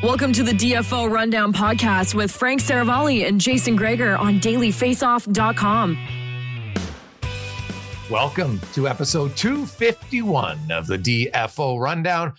Welcome to the DFO Rundown podcast with Frank Seravalli and Jason Gregor on dailyfaceoff.com. Welcome to episode 251 of the DFO Rundown.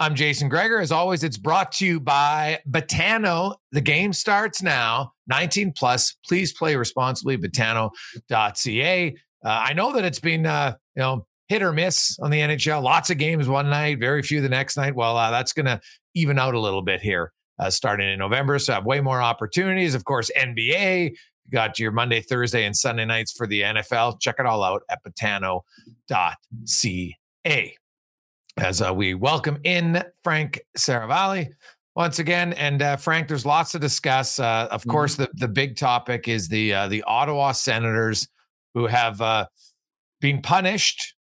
I'm Jason Gregor. As always, it's brought to you by Betano. The game starts now. 19 plus. Please play responsibly. Betano.ca. Uh, I know that it's been, uh, you know, hit or miss on the NHL. Lots of games one night, very few the next night. Well, uh, that's going to even out a little bit here uh, starting in November. So I have way more opportunities. Of course, NBA. You got your Monday, Thursday, and Sunday nights for the NFL. Check it all out at betano.ca. As uh, we welcome in Frank Seravalli once again. And uh, Frank, there's lots to discuss. Uh, of mm-hmm. course, the, the big topic is the uh, the Ottawa Senators who have uh, been punished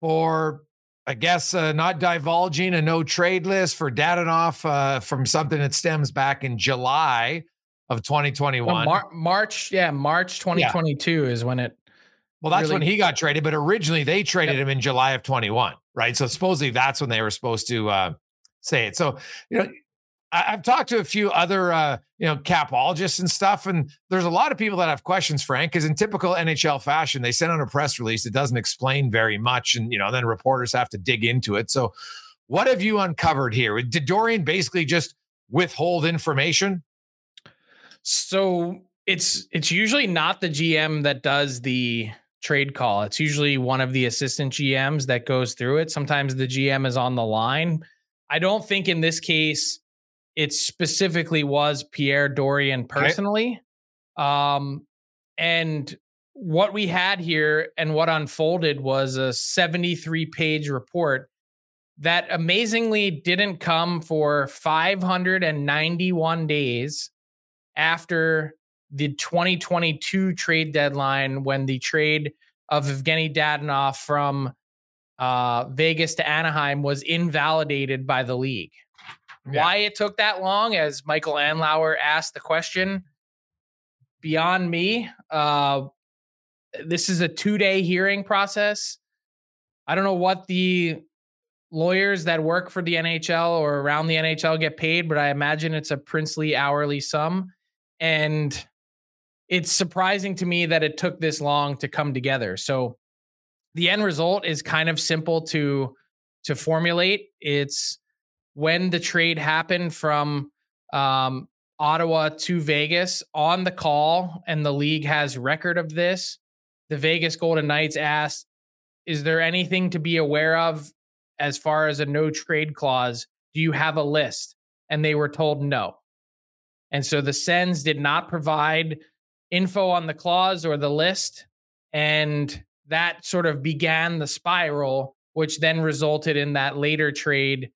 for I guess uh, not divulging a no trade list for Dadonov uh, from something that stems back in July of 2021. Mar- March, yeah, March 2022 yeah. is when it. Well, that's really- when he got traded, but originally they traded yep. him in July of 21, right? So supposedly that's when they were supposed to uh, say it. So you know, I, have talked to a few other, uh, you know, capologists and stuff, and there's a lot of people that have questions, Frank, because in typical NHL fashion, they send out a press release that doesn't explain very much, and you know, then reporters have to dig into it. So, what have you uncovered here? Did Dorion basically just withhold information? So it's it's usually not the GM that does the trade call. It's usually one of the assistant GMs that goes through it. Sometimes the GM is on the line. I don't think in this case it specifically was Pierre Dorion personally. Um, and what we had here and what unfolded was a 73 page report that amazingly didn't come for 591 days after the 2022 trade deadline when the trade of Evgeny Dadonov from uh, Vegas to Anaheim was invalidated by the league. Yeah. Why it took that long, as Michael Andlauer asked the question, beyond me. Uh, this is a two day hearing process. I don't know what the lawyers that work for the NHL or around the NHL get paid, but I imagine it's a princely hourly sum. And it's surprising to me that it took this long to come together. So the end result is kind of simple to to formulate. It's when the trade happened from um, Ottawa to Vegas on the call, and the league has record of this. The Vegas Golden Knights asked, "Is there anything to be aware of as far as a no trade clause? Do you have a list?" and they were told no. And so the Sens did not provide info on the clause or the list. And that sort of began the spiral, which then resulted in that later trade,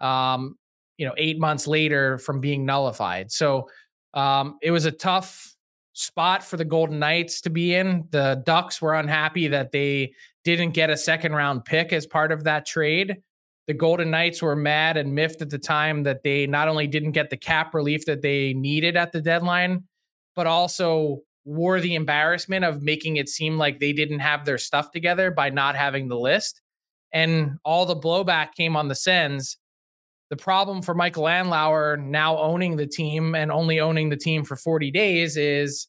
um, you know, eight months later from being nullified. So um, it was a tough spot for the Golden Knights to be in. The Ducks were unhappy that they didn't get a second round pick as part of that trade. The Golden Knights were mad and miffed at the time that they not only didn't get the cap relief that they needed at the deadline, but also wore the embarrassment of making it seem like they didn't have their stuff together by not having the list. And all the blowback came on the Sens. The problem for Michael Andlauer now owning the team and only owning the team for 40 days is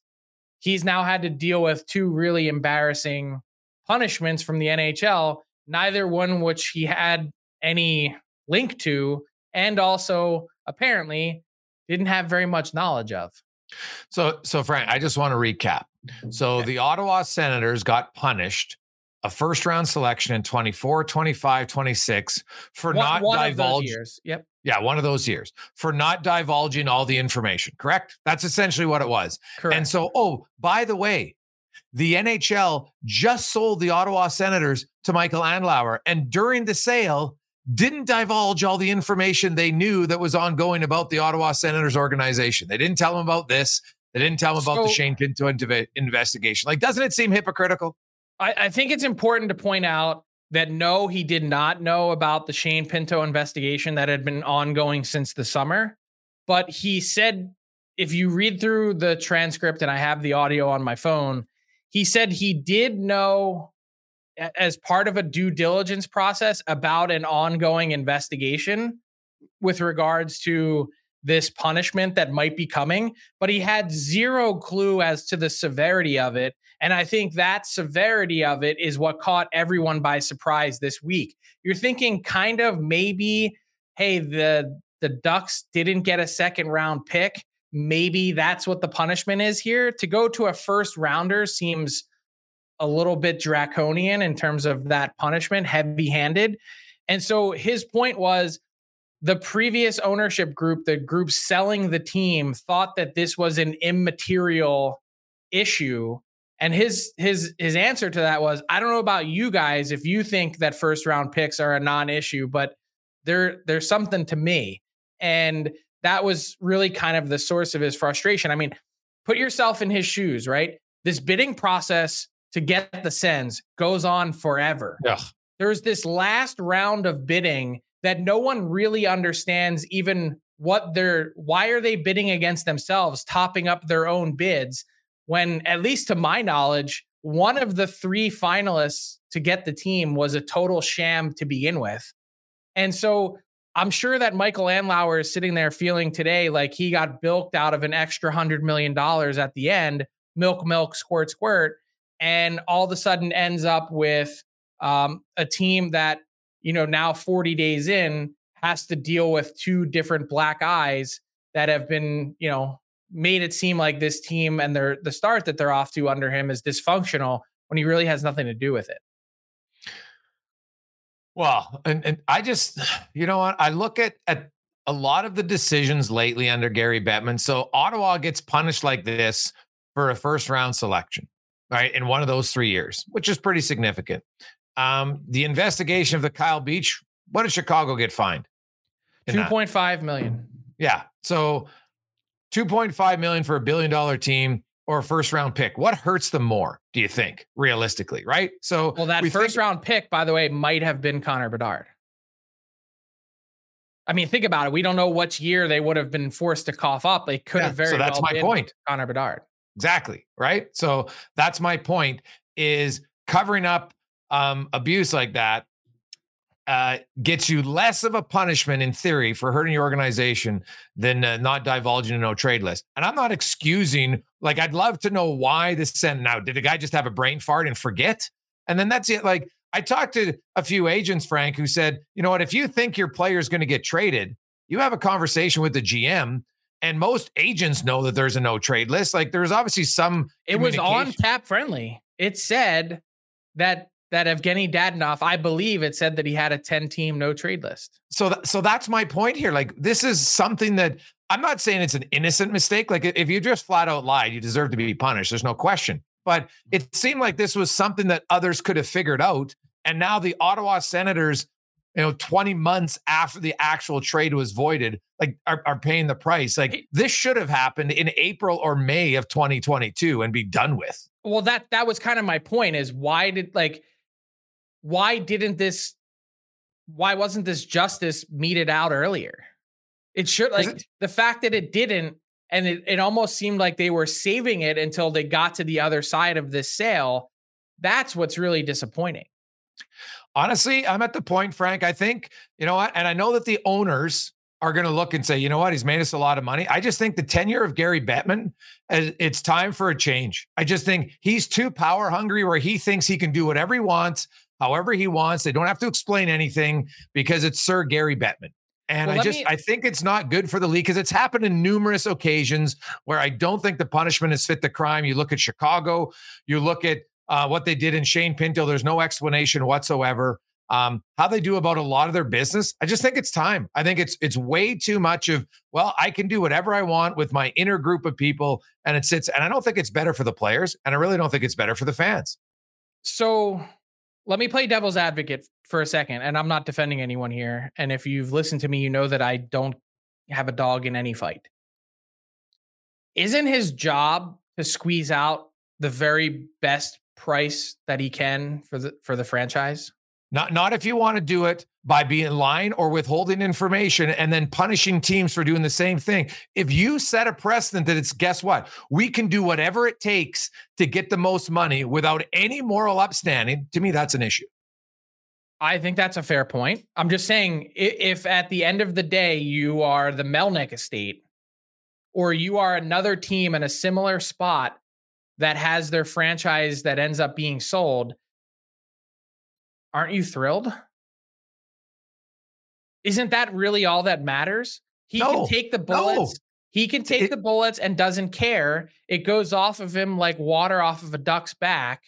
he's now had to deal with two really embarrassing punishments from the NHL, neither one which he had any link to, and also apparently didn't have very much knowledge of. So, so Frank, I just want to recap. So the Ottawa Senators got punished a first round selection in 24, 25, 26 for one, not one divulging. Yep. Yeah, one of those years for not divulging all the information. Correct. That's essentially what it was. Correct. And so, oh, by the way, the NHL just sold the Ottawa Senators to Michael Andlauer, and during the sale, didn't divulge all the information they knew that was ongoing about the Ottawa Senators organization. They didn't tell them about this. They didn't tell them about so, the Shane Pinto investigation. Like, doesn't it seem hypocritical? I, I think it's important to point out that no, he did not know about the Shane Pinto investigation that had been ongoing since the summer. But he said, if you read through the transcript and I have the audio on my phone, he said he did know as part of a due diligence process about an ongoing investigation with regards to this punishment that might be coming, but he had zero clue as to the severity of it. And I think that severity of it is what caught everyone by surprise this week. You're thinking kind of maybe, hey, the the Ducks didn't get a second round pick. Maybe that's what the punishment is here. To go to a first rounder seems a little bit draconian in terms of that punishment, heavy handed. And so his point was the previous ownership group, the group selling the team, thought that this was an immaterial issue. And his his his answer to that was, I don't know about you guys if you think that first round picks are a non-issue, but there there's something to me. And that was really kind of the source of his frustration. I mean, put yourself in his shoes, right? This bidding process to get the Sens goes on forever. Yeah. There's this last round of bidding that no one really understands even what they're why are they bidding against themselves, topping up their own bids when at least to my knowledge, one of the three finalists to get the team was a total sham to begin with. And so I'm sure that Michael Andlauer is sitting there feeling today like he got bilked out of an extra hundred million dollars at the end, milk, milk, squirt, squirt and all of a sudden ends up with um, a team that you know now 40 days in has to deal with two different black eyes that have been you know made it seem like this team and their the start that they're off to under him is dysfunctional when he really has nothing to do with it. Well, and, and I just, you know what? I look at at a lot of the decisions lately under Gary Bettman. So Ottawa gets punished like this for a first round selection right, in one of those three years, which is pretty significant. Um, the investigation of the Kyle Beach, what did Chicago get fined? Two point five million. Yeah. So 2.5 million for a billion dollar team or a first round pick. What hurts them more, do you think, realistically? Right. So well, that we first think- round pick, by the way, might have been Connor Bedard. I mean, think about it. We don't know which year they would have been forced to cough up. They could yeah, have very. So that's well my point. Connor Bedard. Exactly. Right. So that's my point is covering up um, abuse like that uh, gets you less of a punishment in theory for hurting your organization than uh, not divulging a no trade list. And I'm not excusing, like, I'd love to know why this sent now. Did the guy just have a brain fart and forget? And then that's it. Like, I talked to a few agents, Frank, who said, you know what, if you think your player is going to get traded, you have a conversation with the GM and most agents know that there's a no trade list. Like there's obviously some. It was on CapFriendly. It said that that Evgeny Dadonov, I believe it said that he had a 10 team no trade list. So, th- so that's my point here. Like, this is something that I'm not saying it's an innocent mistake. Like, if you just flat out lied, you deserve to be punished. There's no question. But it seemed like this was something that others could have figured out. And now the Ottawa Senators, you know, 20 months after the actual trade was voided, like are, are paying the price. Like this should have happened in April or May of 2022 and be done with. Well, that that was kind of my point is why did like why didn't this why wasn't this justice meted out earlier? It should like it, the fact that it didn't and it, it almost seemed like they were saving it until they got to the other side of this sale. That's what's really disappointing. Honestly, I'm at the point, Frank. I think, you know what? And I know that the owners are going to look and say, you know what? He's made us a lot of money. I just think the tenure of Gary Bettman, it's time for a change. I just think he's too power hungry where he thinks he can do whatever he wants, however he wants. They don't have to explain anything because it's Sir Gary Bettman. And well, I just me... I think it's not good for the league because it's happened in numerous occasions where I don't think the punishment has fit the crime. You look at Chicago, you look at uh, what they did in Shane Pinto. There's no explanation whatsoever. Um, how they do about a lot of their business. I just think it's time. I think it's it's way too much of well, I can do whatever I want with my inner group of people, and it sits. And I don't think it's better for the players, and I really don't think it's better for the fans. So let me play devil's advocate for a second, and I'm not defending anyone here. And if you've listened to me, you know that I don't have a dog in any fight. Isn't his job to squeeze out the very best price that he can for the for the franchise? Not not if you want to do it by being lying or withholding information and then punishing teams for doing the same thing. If you set a precedent that it's guess what? We can do whatever it takes to get the most money without any moral upstanding, to me that's an issue. I think that's a fair point. I'm just saying if at the end of the day you are the Melnyk estate or you are another team in a similar spot that has their franchise that ends up being sold, aren't you thrilled? Isn't that really all that matters? He no, can take the bullets. No. He can take it, the bullets and doesn't care. It goes off of him like water off of a duck's back.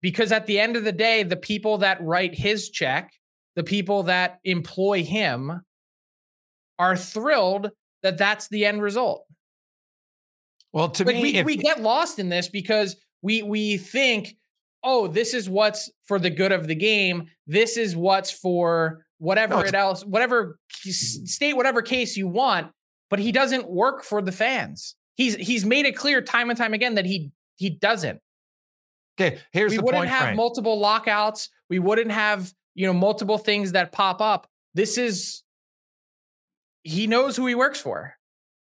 Because at the end of the day, the people that write his check, the people that employ him, are thrilled that that's the end result. Well, to like me, we, if, we get lost in this because we we think, oh, this is what's for the good of the game. This is what's for whatever no, it else, whatever mm-hmm. state, whatever case you want. But he doesn't work for the fans. He's he's made it clear time and time again that he he doesn't. Okay, here's we the wouldn't point, have Frank. multiple lockouts. We wouldn't have you know multiple things that pop up. This is he knows who he works for,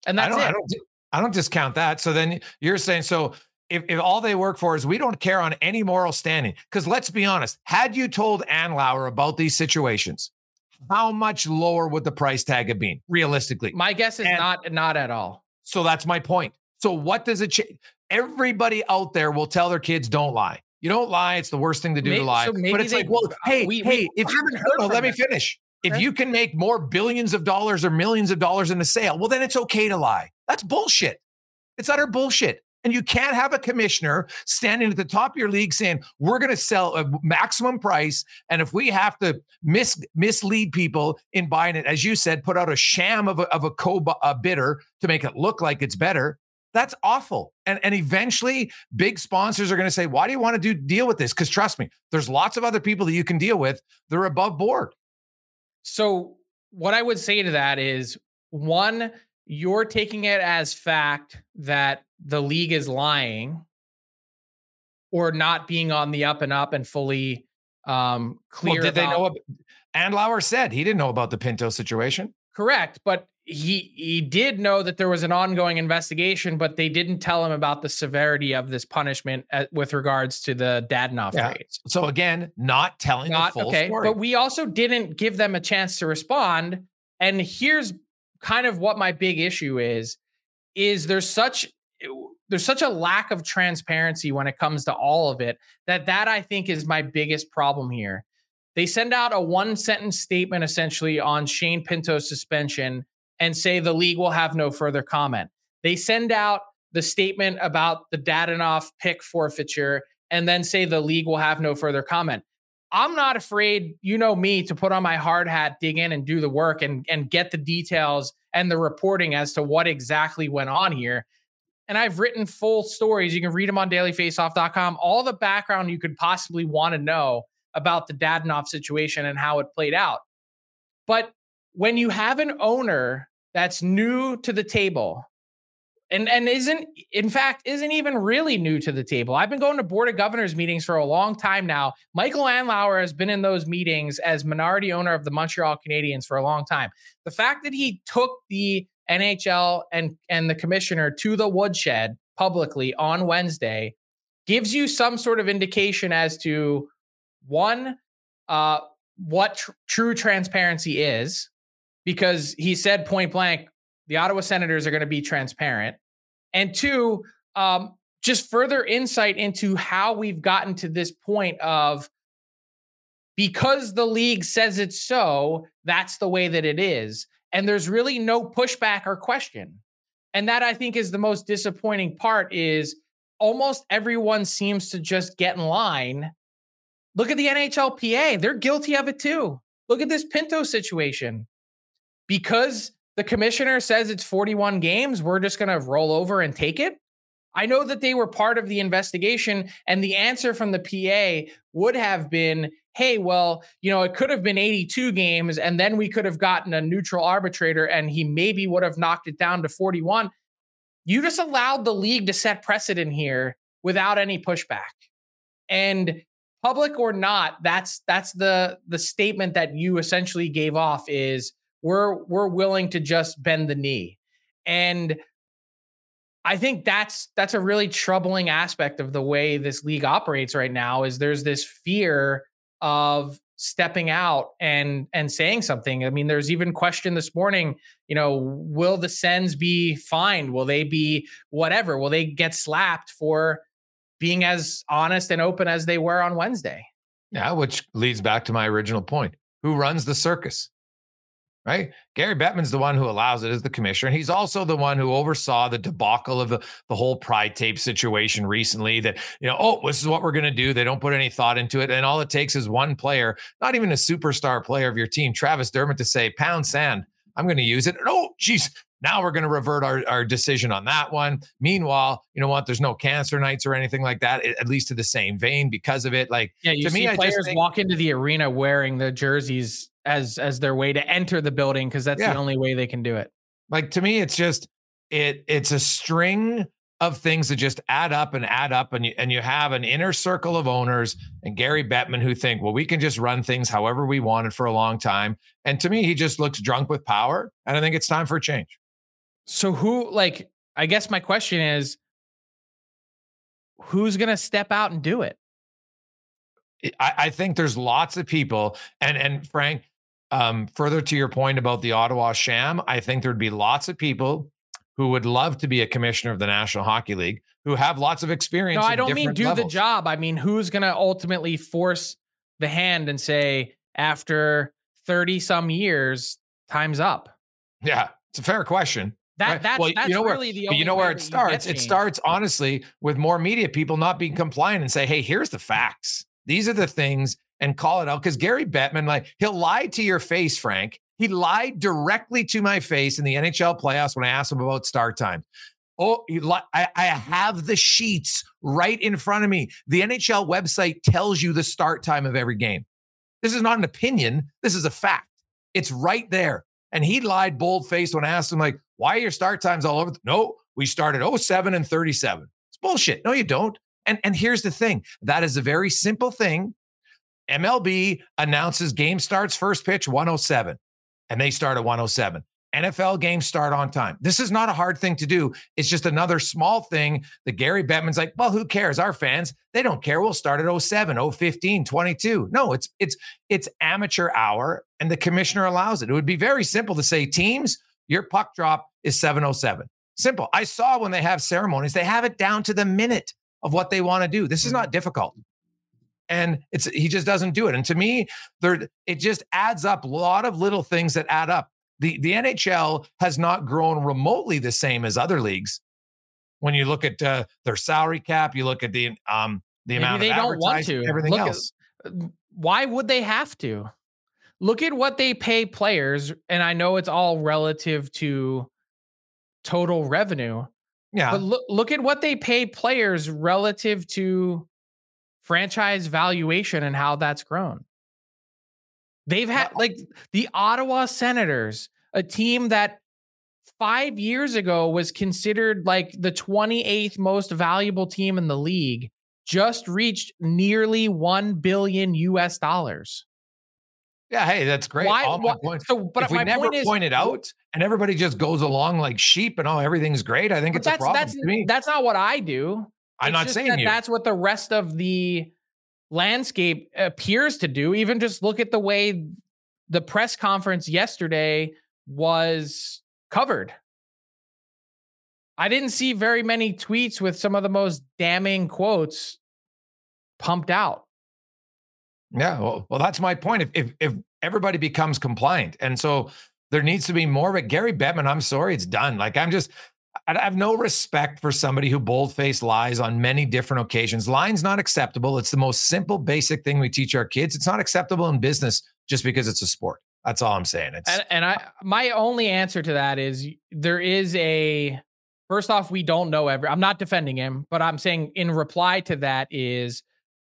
and that's I it. I don't, I don't discount that. So then you're saying so if, if all they work for is we don't care on any moral standing, because let's be honest, had you told Andlauer about these situations, how much lower would the price tag have been realistically? My guess is and not not at all. So that's my point. So what does it change? Everybody out there will tell their kids don't lie. You don't lie. It's the worst thing to do maybe, to lie. So but it's they, like, well, uh, hey, we, hey, we, if you no, let me finish. If you can make more billions of dollars or millions of dollars in a sale, well, then it's okay to lie. That's bullshit. It's utter bullshit. And you can't have a commissioner standing at the top of your league saying, we're going to sell a maximum price. And if we have to mis- mislead people in buying it, as you said, put out a sham of a, of a co bidder to make it look like it's better, that's awful. And, and eventually, big sponsors are going to say, why do you want to do deal with this? Because trust me, there's lots of other people that you can deal with. They're above board. So, what I would say to that is one, you're taking it as fact that the league is lying or not being on the up and up and fully um clear. Well, did about, they know? Andlauer said he didn't know about the Pinto situation. Correct, but he he did know that there was an ongoing investigation, but they didn't tell him about the severity of this punishment at, with regards to the Dadonov yeah. trade. So again, not telling not, the full okay, story. But we also didn't give them a chance to respond. And here's kind of what my big issue is: is there's such there's such a lack of transparency when it comes to all of it that that I think is my biggest problem here. They send out a one sentence statement essentially on Shane Pinto's suspension and say the league will have no further comment. They send out the statement about the Dadonov pick forfeiture and then say the league will have no further comment. I'm not afraid, you know me, to put on my hard hat, dig in and do the work and, and get the details and the reporting as to what exactly went on here. And I've written full stories. You can read them on dailyfaceoff.com, all the background you could possibly want to know about the Dadonov situation and how it played out. But when you have an owner that's new to the table, and and isn't in fact isn't even really new to the table. I've been going to board of governors meetings for a long time now. Michael Andlauer has been in those meetings as minority owner of the Montreal Canadiens for a long time. The fact that he took the NHL and and the commissioner to the woodshed publicly on Wednesday gives you some sort of indication as to one uh what tr- true transparency is because he said point blank the Ottawa Senators are going to be transparent. And two, um, just further insight into how we've gotten to this point of because the league says it's so, that's the way that it is. And there's really no pushback or question. And that I think is the most disappointing part is almost everyone seems to just get in line. Look at the NHLPA. They're guilty of it too. Look at this Pinto situation. Because the commissioner says it's 41 games. We're just going to roll over and take it. I know that they were part of the investigation, and the answer from the PA would have been hey, well, you know, it could have been 82 games, and then we could have gotten a neutral arbitrator, and he maybe would have knocked it down to 41. You just allowed the league to set precedent here without any pushback. And public or not, that's that's the the statement that you essentially gave off is we're we're willing to just bend the knee. And I think that's that's a really troubling aspect of the way this league operates right now is there's this fear of stepping out and and saying something. I mean, there's even question this morning, you know, will the Sens be fined? Will they be whatever? Will they get slapped for being as honest and open as they were on Wednesday? Yeah, which leads back to my original point. Who runs the circus? Right? Gary Bettman's the one who allows it as the commissioner. And he's also the one who oversaw the debacle of the, the whole pride tape situation recently that, you know, oh, this is what we're going to do. They don't put any thought into it. And all it takes is one player, not even a superstar player of your team, Travis Dermott, to say, pound sand, I'm going to use it. And, oh, geez. Now we're going to revert our, our decision on that one. Meanwhile, you know what? There's no cancer nights or anything like that, at least to the same vein because of it. Like, yeah, you to see me, players think, walk into the arena wearing the jerseys as as their way to enter the building because that's yeah. the only way they can do it. Like to me, it's just it it's a string of things that just add up and add up and you and you have an inner circle of owners and Gary Bettman who think, well, we can just run things however we wanted for a long time. And to me, he just looks drunk with power. And I think it's time for a change. So who like I guess my question is who's gonna step out and do it? I, I think there's lots of people, and and Frank, um, further to your point about the Ottawa sham, I think there'd be lots of people who would love to be a commissioner of the National Hockey League who have lots of experience. No, I don't mean do levels. the job. I mean, who's going to ultimately force the hand and say, after 30 some years, time's up? Yeah, it's a fair question. That right? that's, well, that's you know really where, the you know where it starts. It starts honestly with more media people not being compliant and say, "Hey, here's the facts. These are the things and call it out because Gary Bettman, like he'll lie to your face, Frank. He lied directly to my face in the NHL playoffs when I asked him about start time. Oh, I, have the sheets right in front of me. The NHL website tells you the start time of every game. This is not an opinion. This is a fact. It's right there. And he lied bold faced when I asked him, like, why are your start times all over? No, we started 07 and 37. It's bullshit. No, you don't. And, and here's the thing that is a very simple thing MLB announces game starts first pitch 107, and they start at 107. NFL games start on time. This is not a hard thing to do. It's just another small thing that Gary Bettman's like, well, who cares? Our fans, they don't care. We'll start at 07, 015, 22. No, it's it's it's amateur hour and the commissioner allows it. It would be very simple to say, teams, your puck drop is 707. Simple. I saw when they have ceremonies, they have it down to the minute of what they want to do. This is mm-hmm. not difficult and it's he just doesn't do it. And to me, there it just adds up a lot of little things that add up. The the NHL has not grown remotely the same as other leagues. When you look at uh, their salary cap, you look at the um, the Maybe amount they of don't want to. everything Look at- else. why would they have to? Look at what they pay players, and I know it's all relative to total revenue, yeah. but look look at what they pay players relative to franchise valuation and how that's grown. They've had like the Ottawa Senators, a team that five years ago was considered like the 28th most valuable team in the league, just reached nearly 1 billion US dollars. Yeah, hey, that's great. Why- why- so, but if we never point is, point it out and everybody just goes along like sheep and oh, everything's great, I think it's a problem that's that's not what I do. I'm not saying that that's what the rest of the landscape appears to do. Even just look at the way the press conference yesterday was covered. I didn't see very many tweets with some of the most damning quotes pumped out. Yeah, well, well, that's my point. If, if if everybody becomes compliant, and so there needs to be more. But Gary Bettman, I'm sorry, it's done. Like I'm just, I have no respect for somebody who bold-faced lies on many different occasions. Lying's not acceptable. It's the most simple, basic thing we teach our kids. It's not acceptable in business just because it's a sport. That's all I'm saying. It's And, and I, my only answer to that is there is a. First off, we don't know every. I'm not defending him, but I'm saying in reply to that is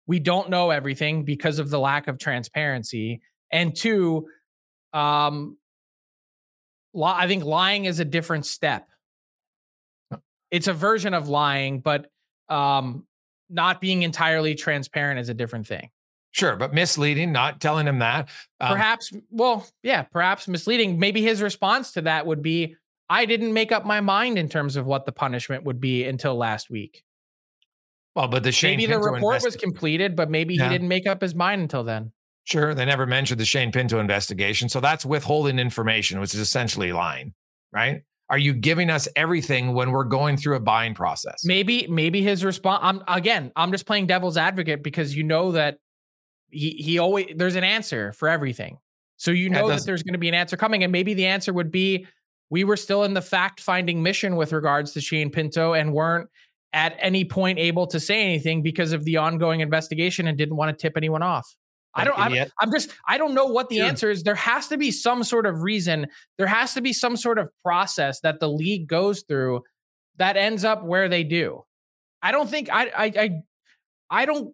we don't know everything because of the lack of transparency, and two, um, I think lying is a different step. It's a version of lying, but um, not being entirely transparent is a different thing. sure, but misleading, not telling him that. Um, perhaps well yeah perhaps misleading maybe his response to that would be i didn't make up my mind in terms of what the punishment would be until last week well, but the Shane maybe the Pinto report was completed but maybe Yeah. he didn't make up his mind until then Sure, they never mentioned the Shane Pinto investigation. So that's withholding information, which is essentially lying, right? Are you giving us everything when we're going through a buying process? maybe maybe his response i'm again i'm just playing devil's advocate because you know that he he always there's an answer for everything so you know that doesn't- there's going to be an answer coming and maybe the answer would be we were still in the fact finding mission with regards to Shane Pinto and weren't at any point able to say anything because of the ongoing investigation and didn't want to tip anyone off. I don't. I'm. I'm just. I don't know what the Sure. answer is. There has to be some sort of reason. There has to be some sort of process that the league goes through that ends up where they do. I don't think. I. I. I, I don't.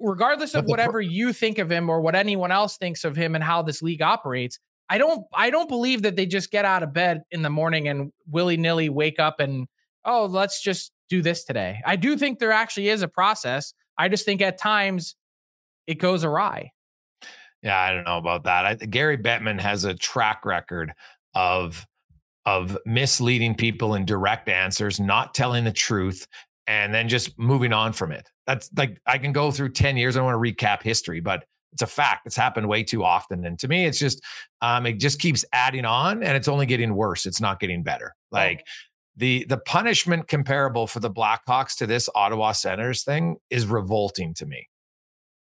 Regardless of whatever you think of him or what anyone else thinks of him and how this league operates, I don't. I don't believe that they just get out of bed in the morning and willy nilly wake up and oh, let's just do this today. I do think there actually is a process. I just think at times it goes awry. Yeah, I don't know about that. I, Gary Bettman has a track record of of misleading people in direct answers, not telling the truth, and then just moving on from it. That's like I can go through 10 years. I don't want to recap history, but it's a fact. It's happened way too often. And to me, it's just um, it just keeps adding on and it's only getting worse. It's not getting better. Like the the punishment comparable for the Blackhawks to this Ottawa Senators thing is revolting to me.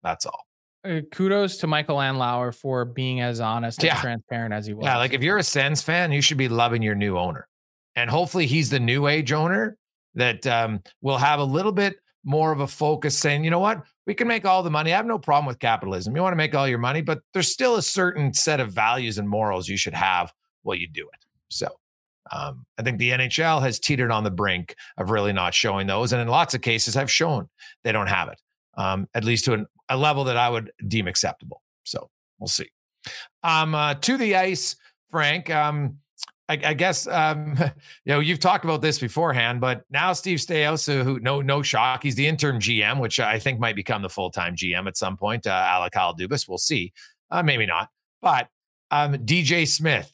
That's all. Uh, kudos to Michael Andlauer for being as honest Yeah. and transparent as he was. Yeah, like if you're a Sens fan, you should be loving your new owner. And hopefully he's the new age owner that um, will have a little bit more of a focus saying, you know what, we can make all the money. I have no problem with capitalism. You want to make all your money, but there's still a certain set of values and morals you should have while you do it. So um, I think the NHL has teetered on the brink of really not showing those. And in lots of cases, I've shown they don't have it, um, at least to an, a level that I would deem acceptable. So we'll see. Um, uh, to the ice, Frank. Um, I, I guess um, you know you've talked about this beforehand, but now Steve Staios, who no no shock, he's the interim GM, which I think might become the full time GM at some point. Uh, Alec Dubas, we'll see, uh, maybe not. But um, DJ Smith.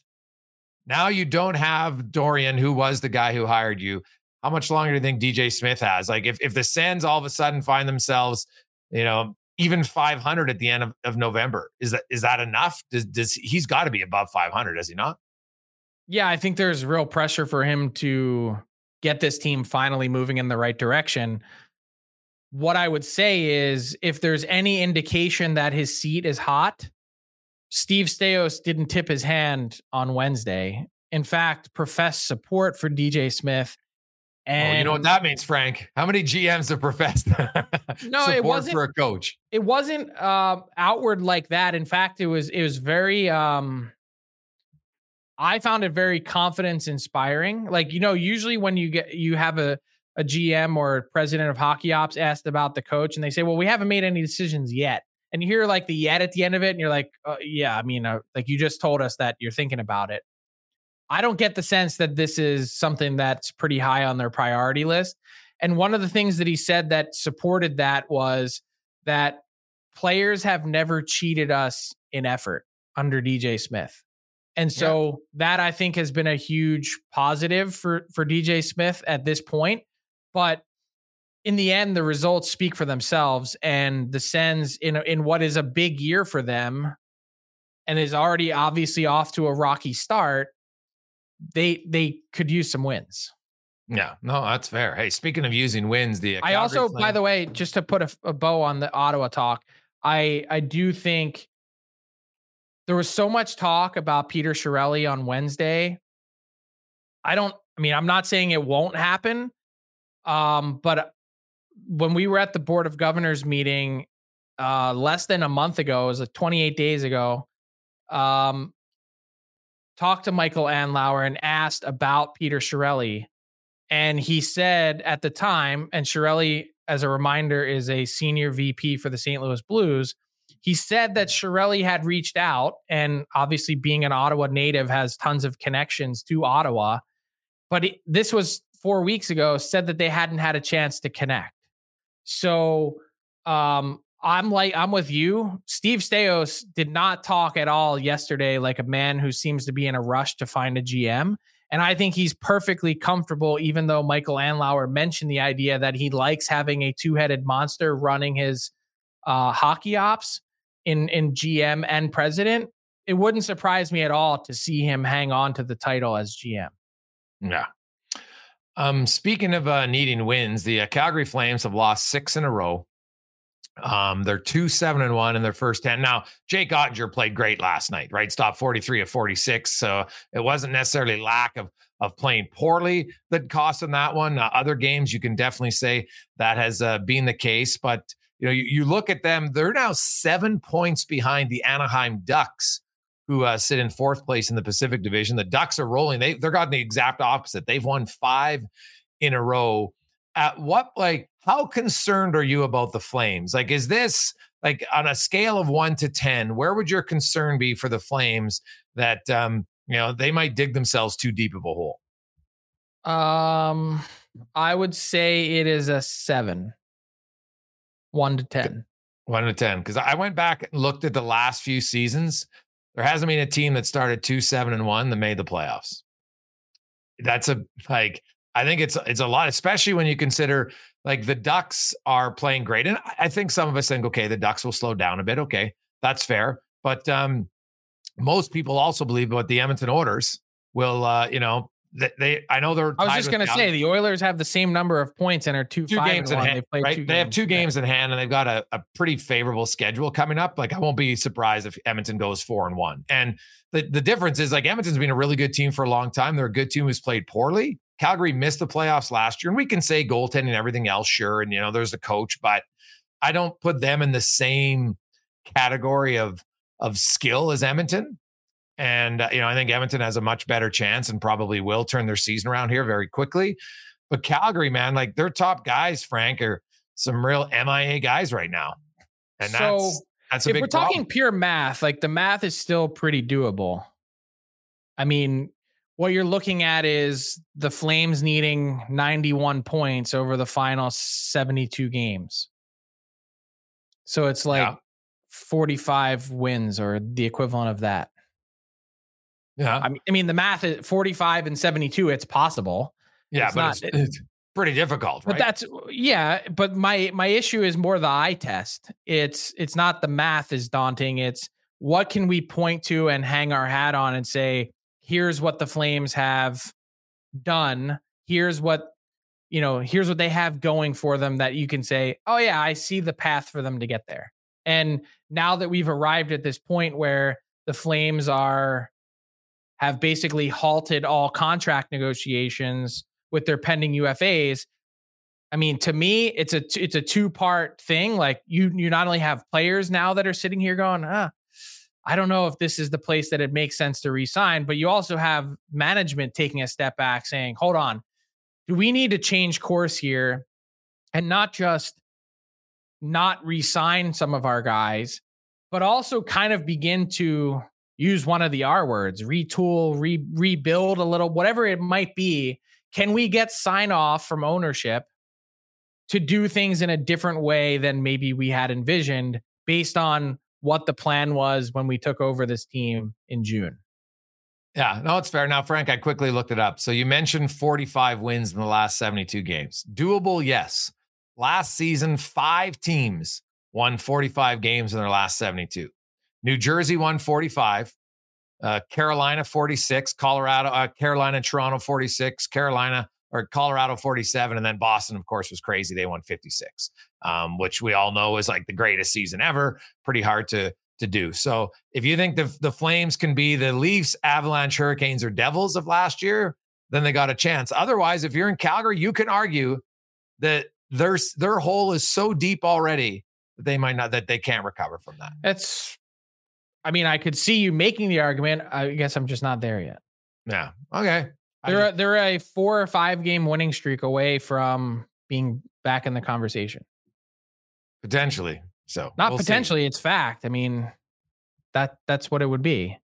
Now you don't have Dorion, who was the guy who hired you. How much longer do you think DJ Smith has? Like if if the Sens all of a sudden find themselves, you know, even 500 at the end of, of November, is that is that enough? Does does he's got to be above 500? Does he not? yeah, I think there's real pressure for him to get this team finally moving in the right direction. What I would say is if there's any indication that his seat is hot, Steve Staios didn't tip his hand on Wednesday. In fact, professed support for DJ Smith And oh, you know what that means, Frank? How many GMs have professed no, it wasn't, for a coach? It wasn't uh, outward like that. In fact, it was it was very. Um, I found it very confidence inspiring. Like you know, usually when you get you have a a GM or president of hockey ops asked about the coach, and they say, "Well, we haven't made any decisions yet." And you hear like the yet at the end of it, and you're like, uh, "Yeah, I mean, uh, like you just told us that you're thinking about it." I don't get the sense that this is something that's pretty high on their priority list. And one of the things that he said that supported that was that players have never cheated us in effort under DJ Smith. And so yeah. that I think has been a huge positive for for DJ Smith at this point. But in the end, the results speak for themselves, and the Sens in in what is a big year for them, and is already obviously off to a rocky start they they could use some wins. Yeah, no, that's fair. Hey, speaking of using wins, the I also, by the way, just to put a, a bow on the Ottawa talk, I I do think there was so much talk about Peter Chiarelli on Wednesday. I don't. I mean, I'm not saying it won't happen, um, but when we were at the board of governors meeting uh, less than a month ago, it was like 28 days ago. Um, talked to Michael Andlauer and asked about Peter Chiarelli. And he said at the time, and Chiarelli, as a reminder, is a senior VP for the St. Louis Blues. He said that Shirelli had reached out, and obviously, being an Ottawa native, has tons of connections to Ottawa. But it, this was four weeks ago, said that they hadn't had a chance to connect. So um, I'm like I'm with you. Steve Staios did not talk at all yesterday like a man who seems to be in a rush to find a GM. And I think he's perfectly comfortable, even though Michael Andlauer mentioned the idea that he likes having a two-headed monster running his uh, hockey ops in in GM and president. It wouldn't surprise me at all to see him hang on to the title as GM. Yeah. Um, speaking of uh, needing wins, the uh, Calgary Flames have lost six in a row. Um, they're two seven and one in their first 10. Now, Jake Oettinger played great last night, right? Stopped 43 of 46. So it wasn't necessarily lack of of playing poorly that cost them that one. Uh, other games, you can definitely say that has uh, been the case. But you know, you, you, look at them; they're now seven points behind the Anaheim Ducks, who uh, sit in fourth place in the Pacific Division. The Ducks are rolling; they they're got the exact opposite. They've won five in a row at what like how concerned are you about the flames? Like is this like on a scale of 1 to 10 where would your concern be for the flames that um you know they might dig themselves too deep of a hole? Um i would say it is a 7 1 to 10 1 to 10 cuz i went back and looked at the last few seasons. There hasn't been a team that started 2 7 and 1 that made the playoffs. That's a like I think it's it's a lot, especially when you consider like the Ducks are playing great, and I think some of us think, okay, the Ducks will slow down a bit. Okay, that's fair, but um, most people also believe what the Edmonton Oilers will, uh, you know, they, they I know they're. I was just going to say the Oilers have the same number of points and are two, two games in hand. They, right? they have two games in hand, and they've got a, a pretty favorable schedule coming up. Like I won't be surprised if Edmonton goes four and one. And the the difference is like Edmonton's been a really good team for a long time. They're a good team who's played poorly. Calgary missed the playoffs last year, and we can say goaltending and everything else, sure. And you know, there's the coach, but I don't put them in the same category of of skill as Edmonton. And, uh, you know, I think Edmonton has a much better chance and probably will turn their season around here very quickly. But Calgary, man, like their top guys, Frank, are some real MIA guys right now. And so that's, that's if we're problem. talking pure math, like the math is still pretty doable. I mean, what you're looking at is the Flames needing 91 points over the final 72 games. So it's like yeah. 45 wins or the equivalent of that. Yeah. I mean, I mean the math is 45 and 72, it's possible. Yeah, it's but not, it's, it's, pretty difficult, right? But that's yeah, but my my issue is more the eye test. It's it's not the math is daunting. It's what can we point to and hang our hat on and say, here's what the Flames have done. Here's what you know, here's what they have going for them that you can say, "Oh yeah, I see the path for them to get there." And now that we've arrived at this point where the Flames are have basically halted all contract negotiations with their pending UFAs. I mean, to me, it's a it's a two part thing. Like you you not only have players now that are sitting here going, ah, I don't know if this is the place that it makes sense to resign, but you also have management taking a step back, saying, hold on, do we need to change course here and not just not resign some of our guys, but also kind of begin to use one of the R words, retool, re- rebuild a little, whatever it might be. Can we get sign off from ownership to do things in a different way than maybe we had envisioned based on what the plan was when we took over this team in June? Yeah, no, it's fair. Now, Frank, I quickly looked it up. So you mentioned 45 wins in the last 72 games. Doable, yes. Last season, five teams won 45 games in their last 72. New Jersey won 45, uh, Carolina 46, Colorado, uh, Carolina, Toronto 46, Carolina or Colorado 47, and then Boston, of course, was crazy. They won 56, um, which we all know is like the greatest season ever. Pretty hard to to do. So if you think the the Flames can be the Leafs, Avalanche, Hurricanes, or Devils of last year, then they got a chance. Otherwise, if you're in Calgary, you can argue that their their hole is so deep already that they might not that they can't recover from that. It's I mean, I could see you making the argument. I guess I'm just not there yet. Yeah. Okay. They're a, they're a four or five game winning streak away from being back in the conversation. Potentially. So not we'll potentially, see. it's fact. I mean, that that's what it would be.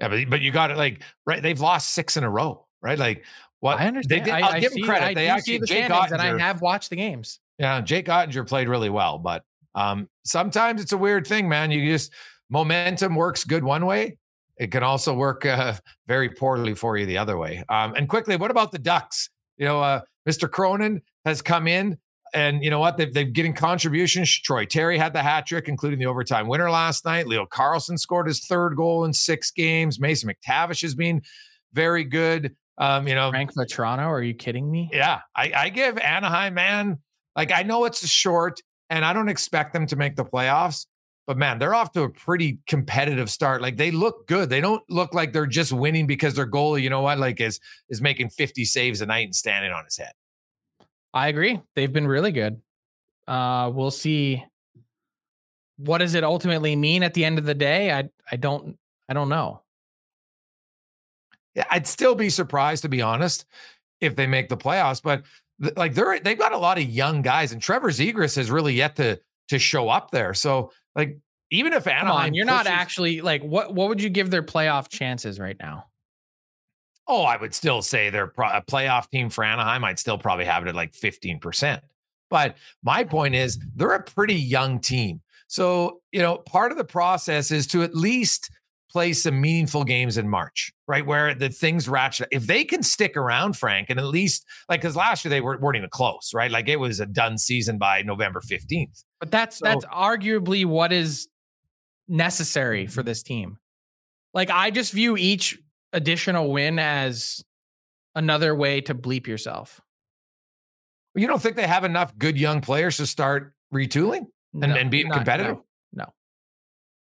Yeah, but but you got it like right. They've lost six in a row, right? Like what I understand. They did, I'll I give see, them credit. I they actually the Jake Oettinger, and I have watched the games. Yeah, Jake Oettinger played really well, but um, sometimes it's a weird thing, man. You just momentum works good one way. It can also work uh, very poorly for you the other way. Um, and quickly, what about the Ducks? You know, uh, Mr. Cronin has come in, and you know what? They've, they've getting contributions. Troy Terry had the hat trick, including the overtime winner last night. Leo Carlsson scored his third goal in six games. Mason McTavish has been very good. Um, you know, Frank Vatrano, are you kidding me? Yeah, I, I give Anaheim, man. Like I know it's a short, and I don't expect them to make the playoffs, but man, they're off to a pretty competitive start. Like they look good. They don't look like they're just winning because their goalie, you know what, like is is making 50 saves a night and standing on his head. I agree. They've been really good. Uh we'll see what does it ultimately mean at the end of the day? I I don't I don't know. Yeah, I'd still be surprised to be honest if they make the playoffs, but like they're they've got a lot of young guys and Trevor Zegras has really yet to to show up there. So like even if Anaheim, on, you're pushes, not actually like what what would you give their playoff chances right now? Oh, I would still say they're pro- a playoff team for Anaheim. I'd still probably have it at like 15%. But my point is, they're a pretty young team. So, you know, part of the process is to at least play some meaningful games in March, right? Where the things ratchet. If they can stick around, Frank, and at least like because last year they weren't, weren't even close, right? Like it was a done season by November 15th. But that's so, that's arguably what is necessary for this team. Like I just view each additional win as another way to bleep yourself. You don't think they have enough good young players to start retooling and, no, and being not, competitive? No.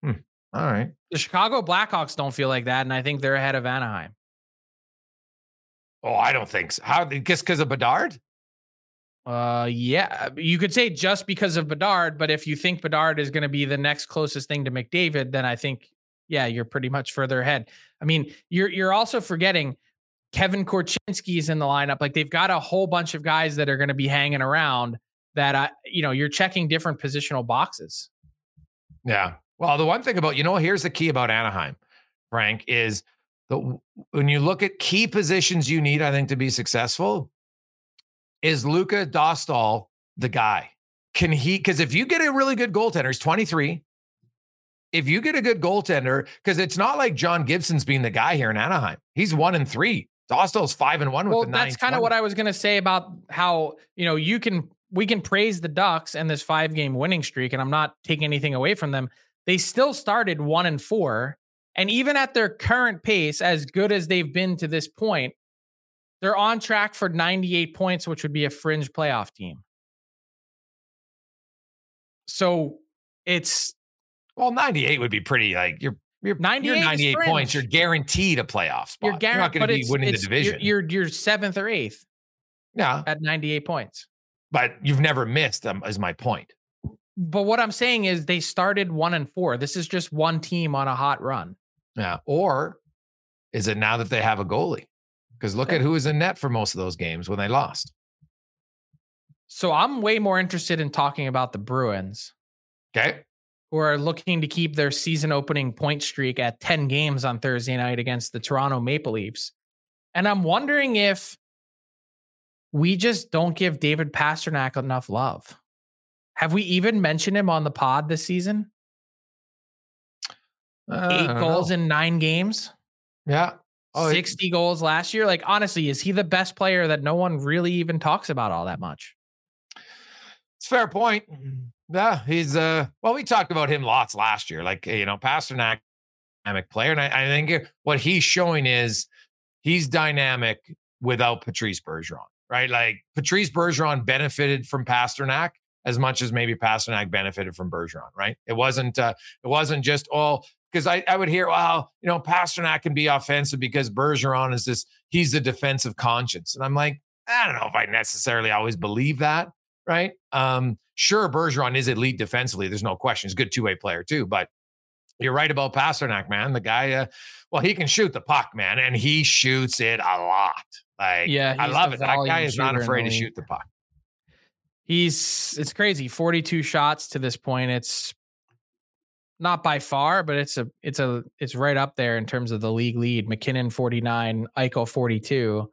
no. Hmm. All right. The Chicago Blackhawks don't feel like that, and I think they're ahead of Anaheim. Oh, I don't think so. How just because of Bedard? Uh, yeah, you could say just because of Bedard, but if you think Bedard is going to be the next closest thing to McDavid, then I think, yeah, you're pretty much further ahead. I mean, you're you're also forgetting Kevin Korchinski is in the lineup. Like they've got a whole bunch of guys that are going to be hanging around. That I, you know, you're checking different positional boxes. Yeah. Well, the one thing about you know, here's the key about Anaheim, Frank, is the when you look at key positions you need, I think, to be successful is Luca Dostal the guy? Can he? Because if you get a really good goaltender, he's 23. If you get a good goaltender, because it's not like John Gibson's being the guy here in Anaheim. He's one and three. Dostal's five and one well, with the That's kind of what I was going to say about how, you know, you can, we can praise the Ducks and this five game winning streak, and I'm not taking anything away from them. They still started one and four. And even at their current pace, as good as they've been to this point, they're on track for 98 points, which would be a fringe playoff team. So it's well, 98 would be pretty like you're You're 98 you're 98 points. You're guaranteed a playoff spot. You're, You're, guaranteed, not going to be winning the division. You're, you're you're seventh or eighth yeah, at 98 points. but you've never missed. Um, is my point. But what I'm saying is they started one and four. This is just one team on a hot run. Yeah. Or is it now that they have a goalie? Because look at who was in net for most of those games when they lost. So I'm way more interested in talking about the Bruins, Okay. Who are looking to keep their season opening point streak at 10 games on Thursday night against the Toronto Maple Leafs. And I'm wondering if we just don't give David Pastrnak enough love. Have we even mentioned him on the pod this season? Uh, Eight goals know. in nine games, Yeah. Oh, he- 60 goals last year. Like, honestly, is he the best player that no one really even talks about all that much? It's a fair point. Yeah, he's uh well, we talked about him lots last year. Like, you know, Pastrnak dynamic player. And I, I think what he's showing is he's dynamic without Patrice Bergeron, right? Like Patrice Bergeron benefited from Pastrnak as much as maybe Pastrnak benefited from Bergeron, right? It wasn't uh it wasn't just all because I, I would hear, well, you know, Pastrnak can be offensive because Bergeron is this, he's the defensive conscience. And I'm like, I don't know if I necessarily always believe that, right? Um, sure, Bergeron is elite defensively. There's no question. He's a good two-way player too, but you're right about Pastrnak, man. The guy, uh, well, he can shoot the puck, man, and he shoots it a lot. Like, Yeah, I love it. That guy is not afraid to shoot the puck. He's it's crazy. 42 shots to this point. It's not by far, but it's a it's a it's right up there in terms of the league lead. MacKinnon 49, Eichel 42,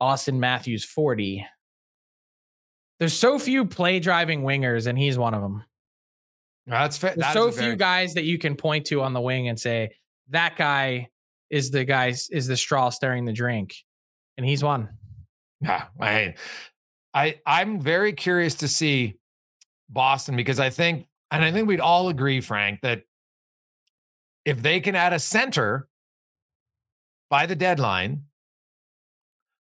Auston Matthews 40. There's so few play driving wingers, and he's one of them. That's. There's That so few very- guys that you can point to on the wing and say that guy is the guy is the straw stirring the drink, and he's one. Yeah, I, I, I'm very curious to see Boston because I think, and I think we'd all agree, Frank, that if they can add a center by the deadline,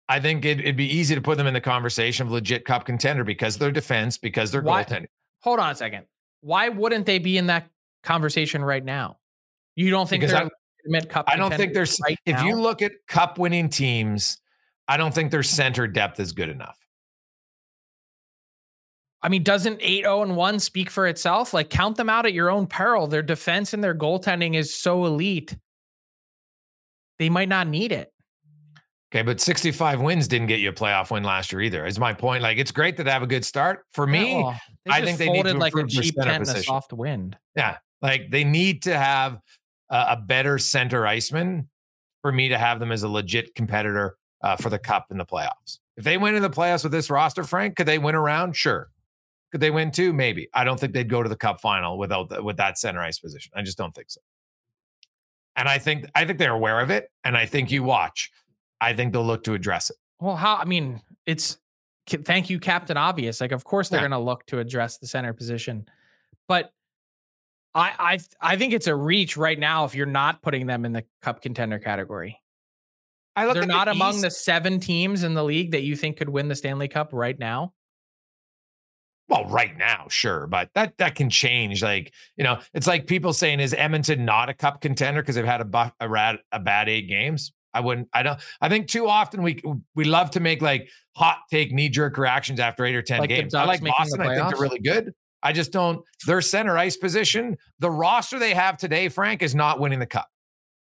I think it, it'd be easy to put them in the conversation of legit cup contender because their defense, because their Why- goaltending. Hold on a second. Why wouldn't they be in that conversation right now? You don't think Because they're I- legitimate cup? I don't think there's. right if you look at cup winning teams, I don't think their center depth is good enough. I mean, doesn't 8 0 and 1 speak for itself? Like, count them out at your own peril. Their defense and their goaltending is so elite. They might not need it. Okay, but 65 wins didn't get you a playoff win last year either. Is my point. Like it's great that they have a good start. For me, Yeah, well, I think they need to like a cheap center in a position. soft wind. yeah, like they need to have a, a better center iceman for me to have them as a legit competitor uh, for the cup in the playoffs. If they win in the playoffs with this roster, Frank, could they win around? Sure. Could they win two? Maybe. I don't think they'd go to the cup final without the, with that center ice position. I just don't think so. And I think I think they're aware of it. And I think you watch. I think they'll look to address it. Well, how? I mean, it's thank you, Captain Obvious. Like, of course they're Yeah. going to look to address the center position, but I I I think it's a reach right now if you're not putting them in the cup contender category. I look They're not among East- the seven teams in the league that you think could win the Stanley Cup right now. Well, right now, sure, but that that can change. Like you know, it's like people saying, "Is Edmonton not a cup contender because they've had a bu- a, rad, a bad eight games?" I wouldn't. I don't. I think too often we we love to make like hot take knee jerk reactions after eight or ten Like games. I like Boston. I think they're really good. I just don't. Their center ice position, the roster they have today, Frank, is not winning the cup.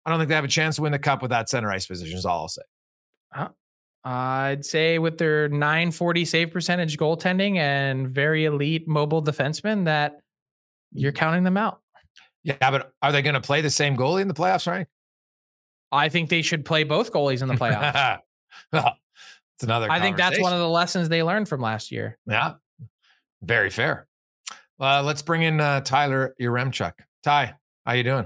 I don't think they have a chance to win the cup with that center ice position. Is all I'll say. I'd say with their 940 save percentage goaltending and very elite mobile defensemen that you're counting them out. Yeah, but are they going to play the same goalie in the playoffs, Frank? I think they should play both goalies in the playoffs. well, it's another. I think that's one of the lessons they learned from last year. Yeah, very fair. Uh, let's bring in uh, Tyler Yaremchuk. Ty, how you doing?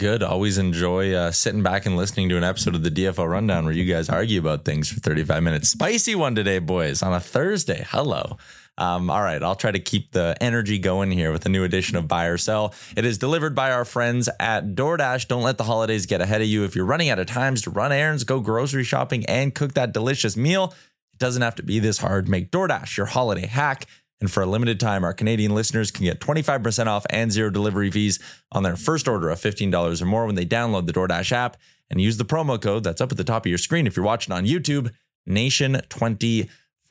Good. Always enjoy uh, sitting back and listening to an episode of the DFO Rundown where you guys argue about things for 35 minutes. Spicy one today, boys, on a Thursday. Hello. Um, all right, I'll try to keep the energy going here with a new edition of Buy or Sell. It is delivered by our friends at DoorDash. Don't let the holidays get ahead of you. If you're running out of times to run errands, go grocery shopping, and cook that delicious meal, it doesn't have to be this hard. Make DoorDash your holiday hack And for a limited time, our Canadian listeners can get 25% off and zero delivery fees on their first order of $15 or more when they download the DoorDash app and use the promo code that's up at the top of your screen if you're watching on YouTube,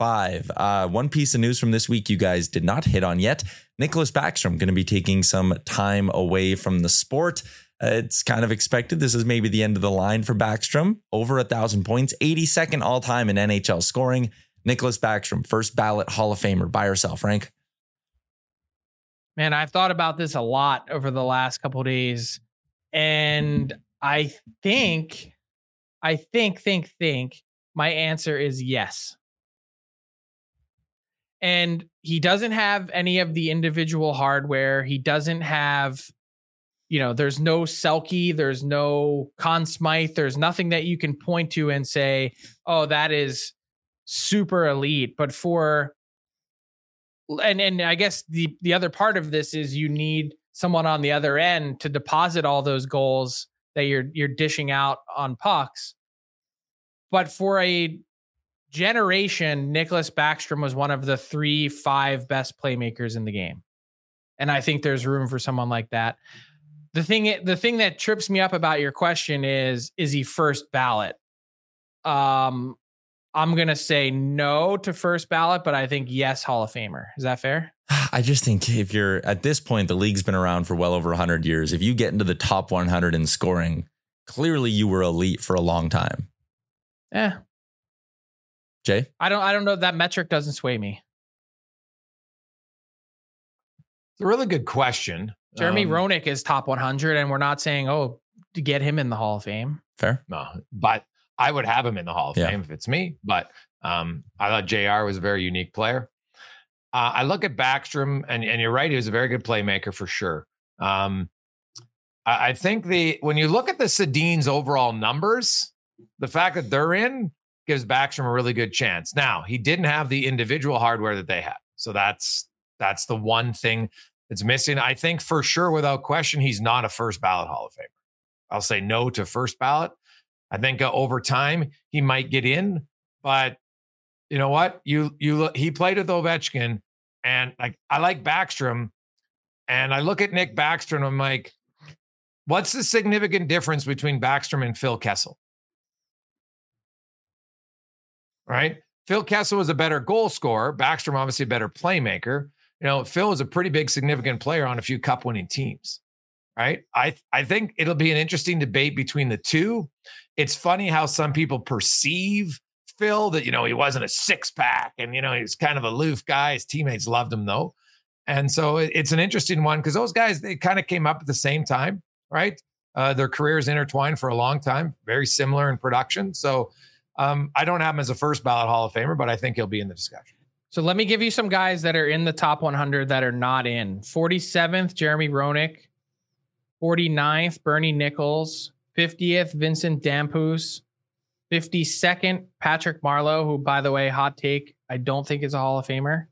Nation25. Uh, one piece of news from this week you guys did not hit on yet. Nicklas Backstrom going to be taking some time away from the sport. Uh, it's kind of expected. This is maybe the end of the line for Backstrom. Over a thousand points, 82nd all time in NHL scoring. Nicklas Backstrom, first ballot Hall of Famer. Buy or sell, Frank? Man, I've thought about this a lot over the last couple days, and I think, I think, think, think. My answer is yes. And he doesn't have any of the individual hardware. He doesn't have, you know, there's no Selke, there's no Conn Smythe, there's nothing that you can point to and say, oh, that is super elite. But for and and I guess the the other part of this is you need someone on the other end to deposit all those goals that you're you're dishing out on pucks. But for a generation, Nicklas Backstrom was one of the three, five best playmakers in the game. And I think there's room for someone like that. The thing the thing that trips me up about your question is is he first ballot? Um I'm going to say no to first ballot, but I think yes, Hall of Famer. Is that fair? I just think if you're at this point, the league's been around for well over 100 years. If you get into the top 100 in scoring, clearly you were elite for a long time. Yeah. Jay? I don't I don't know that metric doesn't sway me. It's a really good question. Jeremy um, Roenick is top 100 and we're not saying oh to get him in the Hall of Fame. Fair. No, but I would have him in the Hall of yeah. Fame if it's me, but um, I thought JR was a very unique player. Uh, I look at Backstrom, and, and you're right, he was a very good playmaker for sure. Um, I, I think the when you look at the Sedin's overall numbers, the fact that they're in gives Backstrom a really good chance. Now, he didn't have the individual hardware that they had. So that's that's the one thing that's missing. I think for sure, without question, he's not a first ballot Hall of Famer. I'll say no to first ballot. I think uh, over time he might get in, but you know what? You you he played with Ovechkin, and like I like Backstrom, and I look at Nick Backstrom. I'm like, what's the significant difference between Backstrom and Phil Kessel? Right? Phil Kessel was a better goal scorer. Backstrom obviously a better playmaker. You know, Phil was a pretty big significant player on a few cup winning teams. Right? I I think it'll be an interesting debate between the two. It's funny how some people perceive Phil that, you know, he wasn't a six pack and, you know, he's kind of aloof guy. His teammates loved him though. And so it's an interesting one because those guys, they kind of came up at the same time, right? Uh, their careers intertwined for a long time, very similar in production. So um, I don't have him as a first ballot Hall of Famer, but I think he'll be in the discussion. So let me give you some guys that are in the top 100 that are not in. 47th, Jeremy Roenick. 49th, Bernie Nicholls, 50th, Vincent Damphousse. 52nd, Patrick Marleau, who, by the way, hot take, I don't think is a Hall of Famer.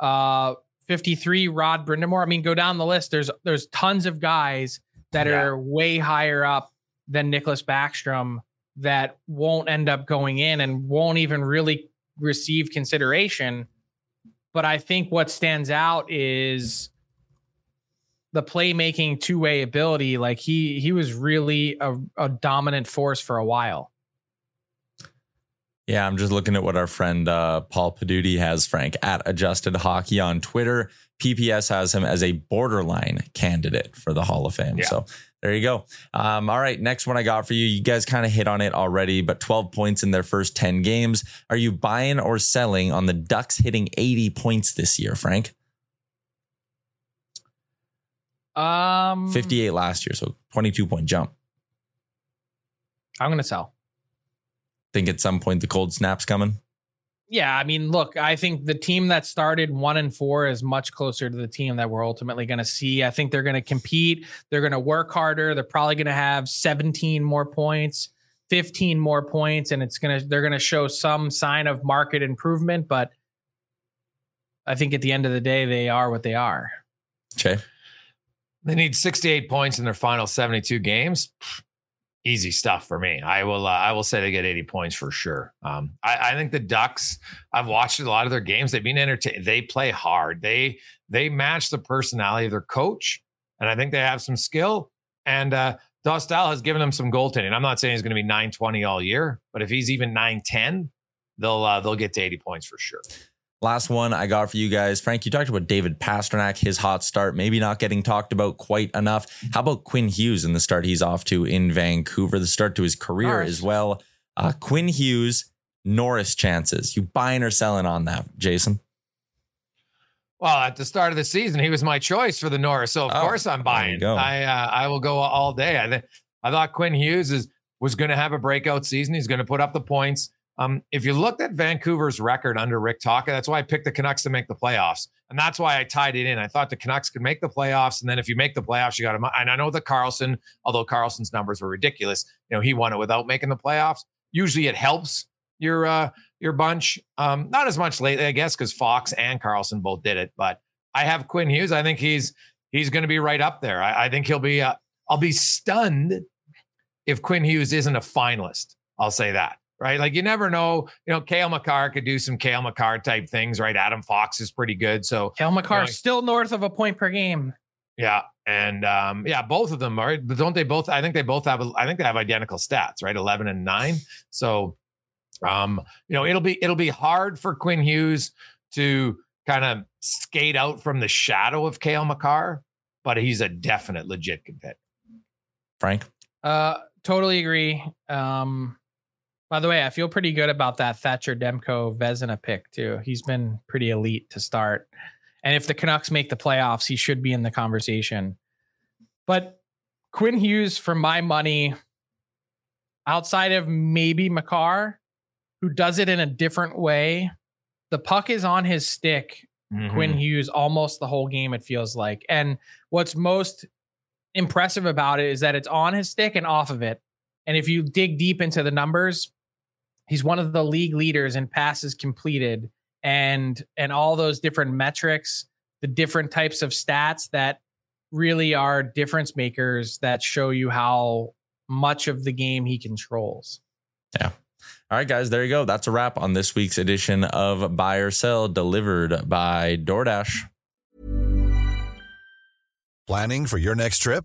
Uh, 53, Rod Brind'Amour. I mean, go down the list. There's there's tons of guys that yeah. are way higher up than Nicklas Backstrom that won't end up going in and won't even really receive consideration. But I think what stands out is the playmaking two way ability, like he he was really a, a dominant force for a while. Yeah, I'm just looking at what our friend uh, Paul Paduti has, Frank, at Adjusted Hockey on Twitter. PPS has him as a borderline candidate for the Hall of Fame. Yeah. So there you go. Um, all right, next one I got for you. You guys kind of hit on it already, but 12 points in their first 10 games. Are you buying or selling on the Ducks hitting 80 points this year, Frank? Um, 58 last year, so 22 point jump. I'm going to sell. Think at some point the cold snap's coming? Yeah, I mean, look, I think the team that started one and four is much closer to the team that we're ultimately going to see. I think they're going to compete. They're going to work harder. They're probably going to have 17 more points, 15 more points, and it's going to they're going to show some sign of market improvement. But I think at the end of the day, they are what they are. Okay. They need 68 points in their final 72 games. Easy stuff for me. I will uh, I will say they get 80 points for sure. Um, I, I, think the Ducks. I've watched a lot of their games. They've been entertained. They play hard. They they match the personality of their coach, and I think they have some skill. And uh, Dostal has given them some goaltending. I'm not saying he's going to be 920 all year, but if he's even 910, they'll uh, they'll get to 80 points for sure. Last one I got for you guys. Frank, you talked about David Pastrnak, his hot start, maybe not getting talked about quite enough. How about Quinn Hughes and the start he's off to in Vancouver, the start to his career as well? Uh, Quinn Hughes, Norris chances. You buying or selling on that, Jason? Well, at the start of the season, he was my choice for the Norris, so of oh, course I'm buying. I uh, I will go all day. I th- I thought Quinn Hughes is was going to have a breakout season. He's going to put up the points. Um, if you looked at Vancouver's record under Rick Tocchet, that's why I picked the Canucks to make the playoffs. And that's why I tied it in. I thought the Canucks could make the playoffs. And then if you make the playoffs, you got to, and I know that Karlsson, although Karlsson's numbers were ridiculous, you know, he won it without making the playoffs. Usually it helps your, uh, your bunch. Um, not as much lately, I guess, because Fox and Karlsson both did it. But I have Quinn Hughes. I think he's, he's going to be right up there. I, I think he'll be, uh, I'll be stunned if Quinn Hughes isn't a finalist. I'll say that right? Like you never know. You know, Cale Makar could do some Cale Makar type things, right? Adam Fox is pretty good. So Cale Makar you know, still north of a point per game. Yeah. And um, yeah, both of them are, but don't they both? I think they both have, I think they have identical stats, right? 11 and nine. So, um, you know, it'll be, it'll be hard for Quinn Hughes to kind of skate out from the shadow of Cale Makar, but he's a definite legit contender. Frank? Uh, totally agree. Um, by the way, I feel pretty good about that Thatcher Demko Vezina pick too. He's been pretty elite to start. And if the Canucks make the playoffs, he should be in the conversation. But Quinn Hughes, for my money, outside of maybe Makar, who does it in a different way, the puck is on his stick. Mm-hmm. Quinn Hughes almost the whole game, it feels like. And what's most impressive about it is that it's on his stick and off of it. And if you dig deep into the numbers, he's one of the league leaders in passes completed and and all those different metrics the different types of stats that really are difference makers that show you how much of the game he controls. Yeah. All right guys there you go. That's a wrap on this week's edition of buy or sell delivered by DoorDash. Planning for your next trip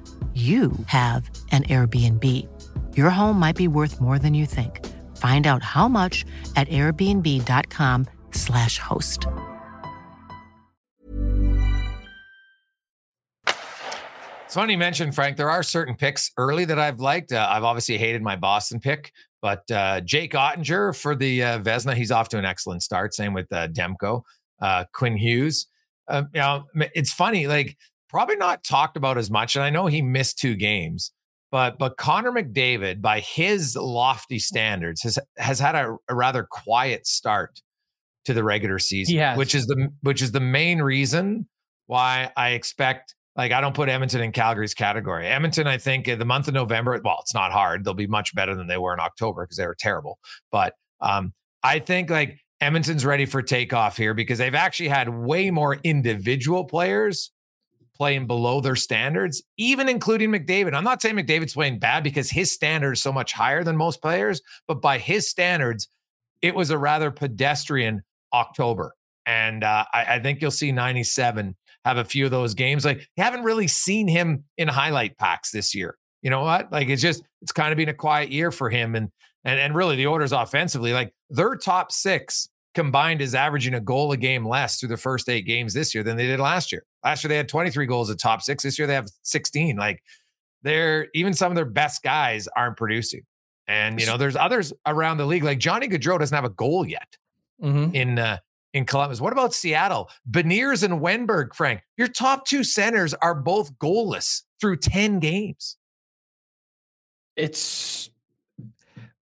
you have an Airbnb. Your home might be worth more than you think. Find out how much at airbnb.com/slash host. It's funny you mentioned, Frank. There are certain picks early that I've liked. Uh, I've obviously hated my Boston pick, but uh, Jake Oettinger for the uh, Vezina, he's off to an excellent start. Same with uh, Demko, uh, Quinn Hughes. Uh, you know, it's funny, like probably not talked about as much. And I know he missed two games, but but Connor McDavid, by his lofty standards, has has had a, a rather quiet start to the regular season, which is the which is the main reason why I expect. Like I don't put Edmonton in Calgary's category. Edmonton, I think, the month of November. Well, it's not hard. They'll be much better than they were in October because they were terrible. But um, I think like Edmonton's ready for takeoff here because they've actually had way more individual players playing below their standards, even including McDavid. I'm not saying McDavid's playing bad because his standard is so much higher than most players, but by his standards, it was a rather pedestrian October. And uh, I, I, think you'll see 97 have a few of those games. Like you haven't really seen him in highlight packs this year. You know what? Like it's just it's kind of been a quiet year for him. And and and really the Oilers offensively, like their top six combined is averaging a goal a game less through the first eight games this year than they did last year. Last year they had 23 goals at top six. This year they have 16. Like they're even some of their best guys aren't producing. And you know, there's others around the league. Like Johnny Gaudreau doesn't have a goal yet mm-hmm. in uh, in Columbus. What about Seattle? Beniers and Wennberg, Frank. Your top two centers are both goalless through 10 games. It's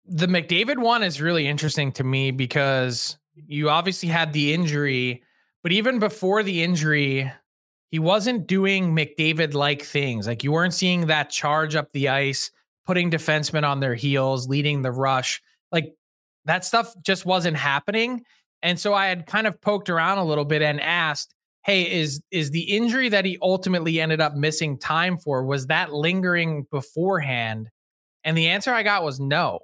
the McDavid one is really interesting to me because you obviously had the injury, but even before the injury, he wasn't doing McDavid like things. Like you weren't seeing that charge up the ice, putting defensemen on their heels, leading the rush. Like that stuff just wasn't happening. And so I had kind of poked around a little bit and asked, "Hey, is is the injury that he ultimately ended up missing time for was that lingering beforehand?" And the answer I got was no.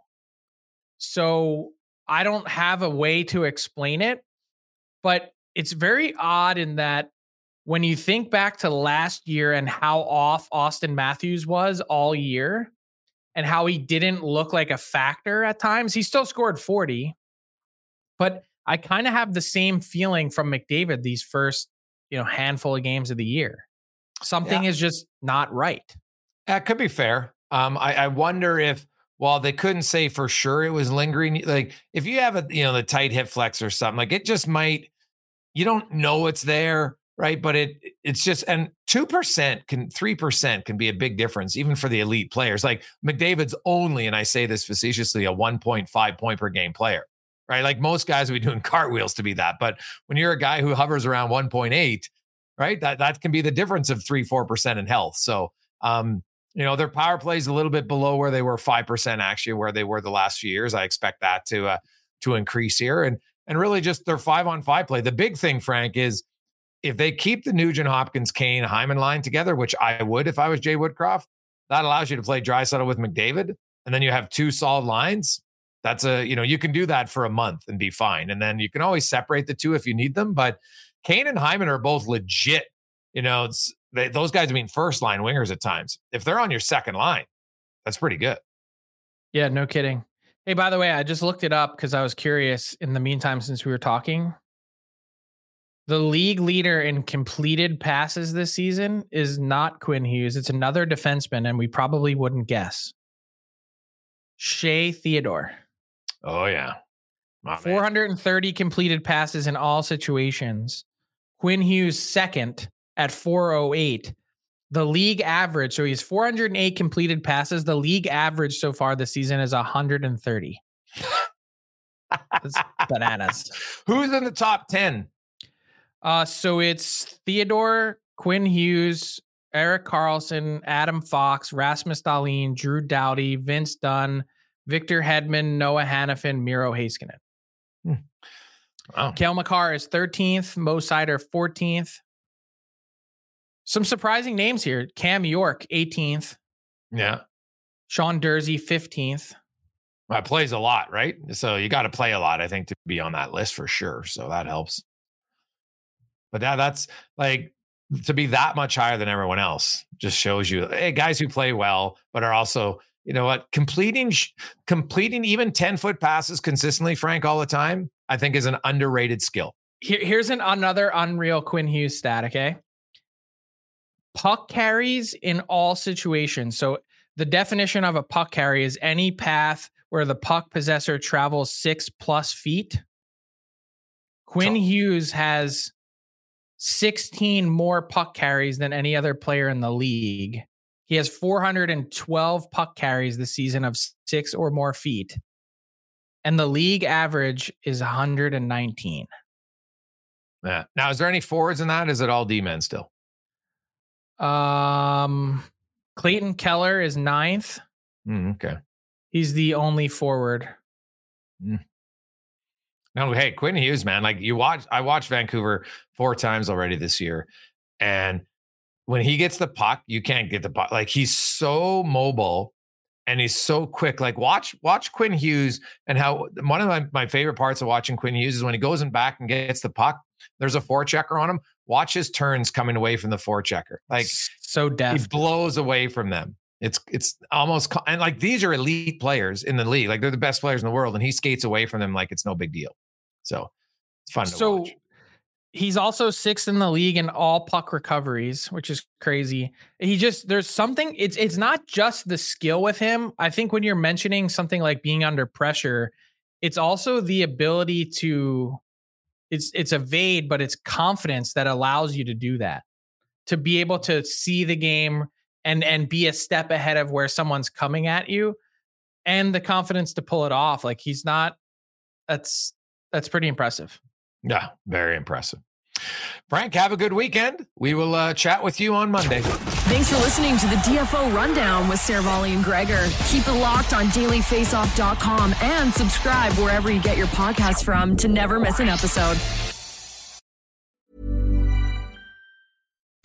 So I don't have a way to explain it, but it's very odd in that when you think back to last year and how off Auston Matthews was all year and how he didn't look like a factor at times, he still scored 40. But I kind of have the same feeling from McDavid these first, you know, handful of games of the year. Something yeah. is just not right. That could be fair. Um, I, I wonder if while they couldn't say for sure it was lingering, like if you have a you know the tight hip flex or something, like it just might. You don't know it's there, right? But it it's just and two percent can three percent can be a big difference even for the elite players. Like McDavid's only, and I say this facetiously, a one point five point per game player, right? Like most guys would be doing cartwheels to be that, but when you're a guy who hovers around one point eight, right? That that can be the difference of three four percent in health. So um, you know, their power play is a little bit below where they were 5% actually, where they were the last few years. I expect that to uh, to increase here. And and really just their five on five play. The big thing, Frank, is if they keep the Nugent Hopkins Kane Hyman line together, which I would if I was Jay Woodcroft, that allows you to play Draisaitl with McDavid. And then you have two solid lines. That's a, you know, you can do that for a month and be fine. And then you can always separate the two if you need them. But Kane and Hyman are both legit, you know, they, those guys been first line wingers at times. If they're on your second line, that's pretty good. Yeah, no kidding. Hey, by the way, I just looked it up because I was curious in the meantime since we were talking. The league leader in completed passes this season is not Quinn Hughes. It's another defenseman, and we probably wouldn't guess. Shea Theodore. Oh, yeah. My 430 man. completed passes in all situations. Quinn Hughes second at 408. The league average, so he's 408 completed passes. The league average so far this season is 130. That's bananas. Who's in the top 10? Uh, so it's Theodore, Quinn Hughes, Erik Karlsson, Adam Fox, Rasmus Dahlin, Drew Doughty, Vince Dunn, Victor Hedman, Noah Hanifin, Miro Heiskanen. Hmm. Wow. Cale Makar is 13th, Mo Seider 14th, some surprising names here. Cam York, 18th. Yeah. Sean Durzi, 15th. Well, plays a lot, right? So you got to play a lot, I think, to be on that list for sure. So that helps. But that that's like to be that much higher than everyone else just shows you hey, guys who play well, but are also, you know what, completing completing even 10 foot passes consistently, Frank, all the time, I think is an underrated skill. Here, here's an another unreal Quinn Hughes stat, okay? Eh? puck carries in all situations. So the definition of a puck carry is any path where the puck possessor travels six plus feet. Quinn Hughes has 16 more puck carries than any other player in the league. He has 412 puck carries this season of six or more feet. And the league average is 119. Yeah. Now, is there any forwards in that? Is it all D men still? Um, Clayton Keller is ninth. Mm, okay. He's the only forward. Mm. No, hey, Quinn Hughes, man. Like you watch, I watched Vancouver four times already this year. And when he gets the puck, you can't get the puck. Like he's so mobile and he's so quick. Like watch, watch Quinn Hughes and how one of my, my favorite parts of watching Quinn Hughes is when he goes in back and gets the puck. There's a forechecker on him. Watch his turns coming away from the forechecker. Like so deft. He blows away from them. It's it's almost and like these are elite players in the league. Like they're the best players in the world, and he skates away from them like it's no big deal. So it's fun to so, watch. He's also sixth in the league in all puck recoveries, which is crazy. He just there's something. It's it's not just the skill with him. I think when you're mentioning something like being under pressure, it's also the ability to it's it's evade, but it's confidence that allows you to do that. To be able to see the game and and be a step ahead of where someone's coming at you and the confidence to pull it off like he's not that's that's pretty impressive. Yeah very impressive. Frank have a good weekend. We will uh, chat with you on monday. Thanks for listening to the dfo rundown with Seravalli and gregor. Keep it locked on dailyfaceoff.com and subscribe wherever you get your podcasts from to never miss an episode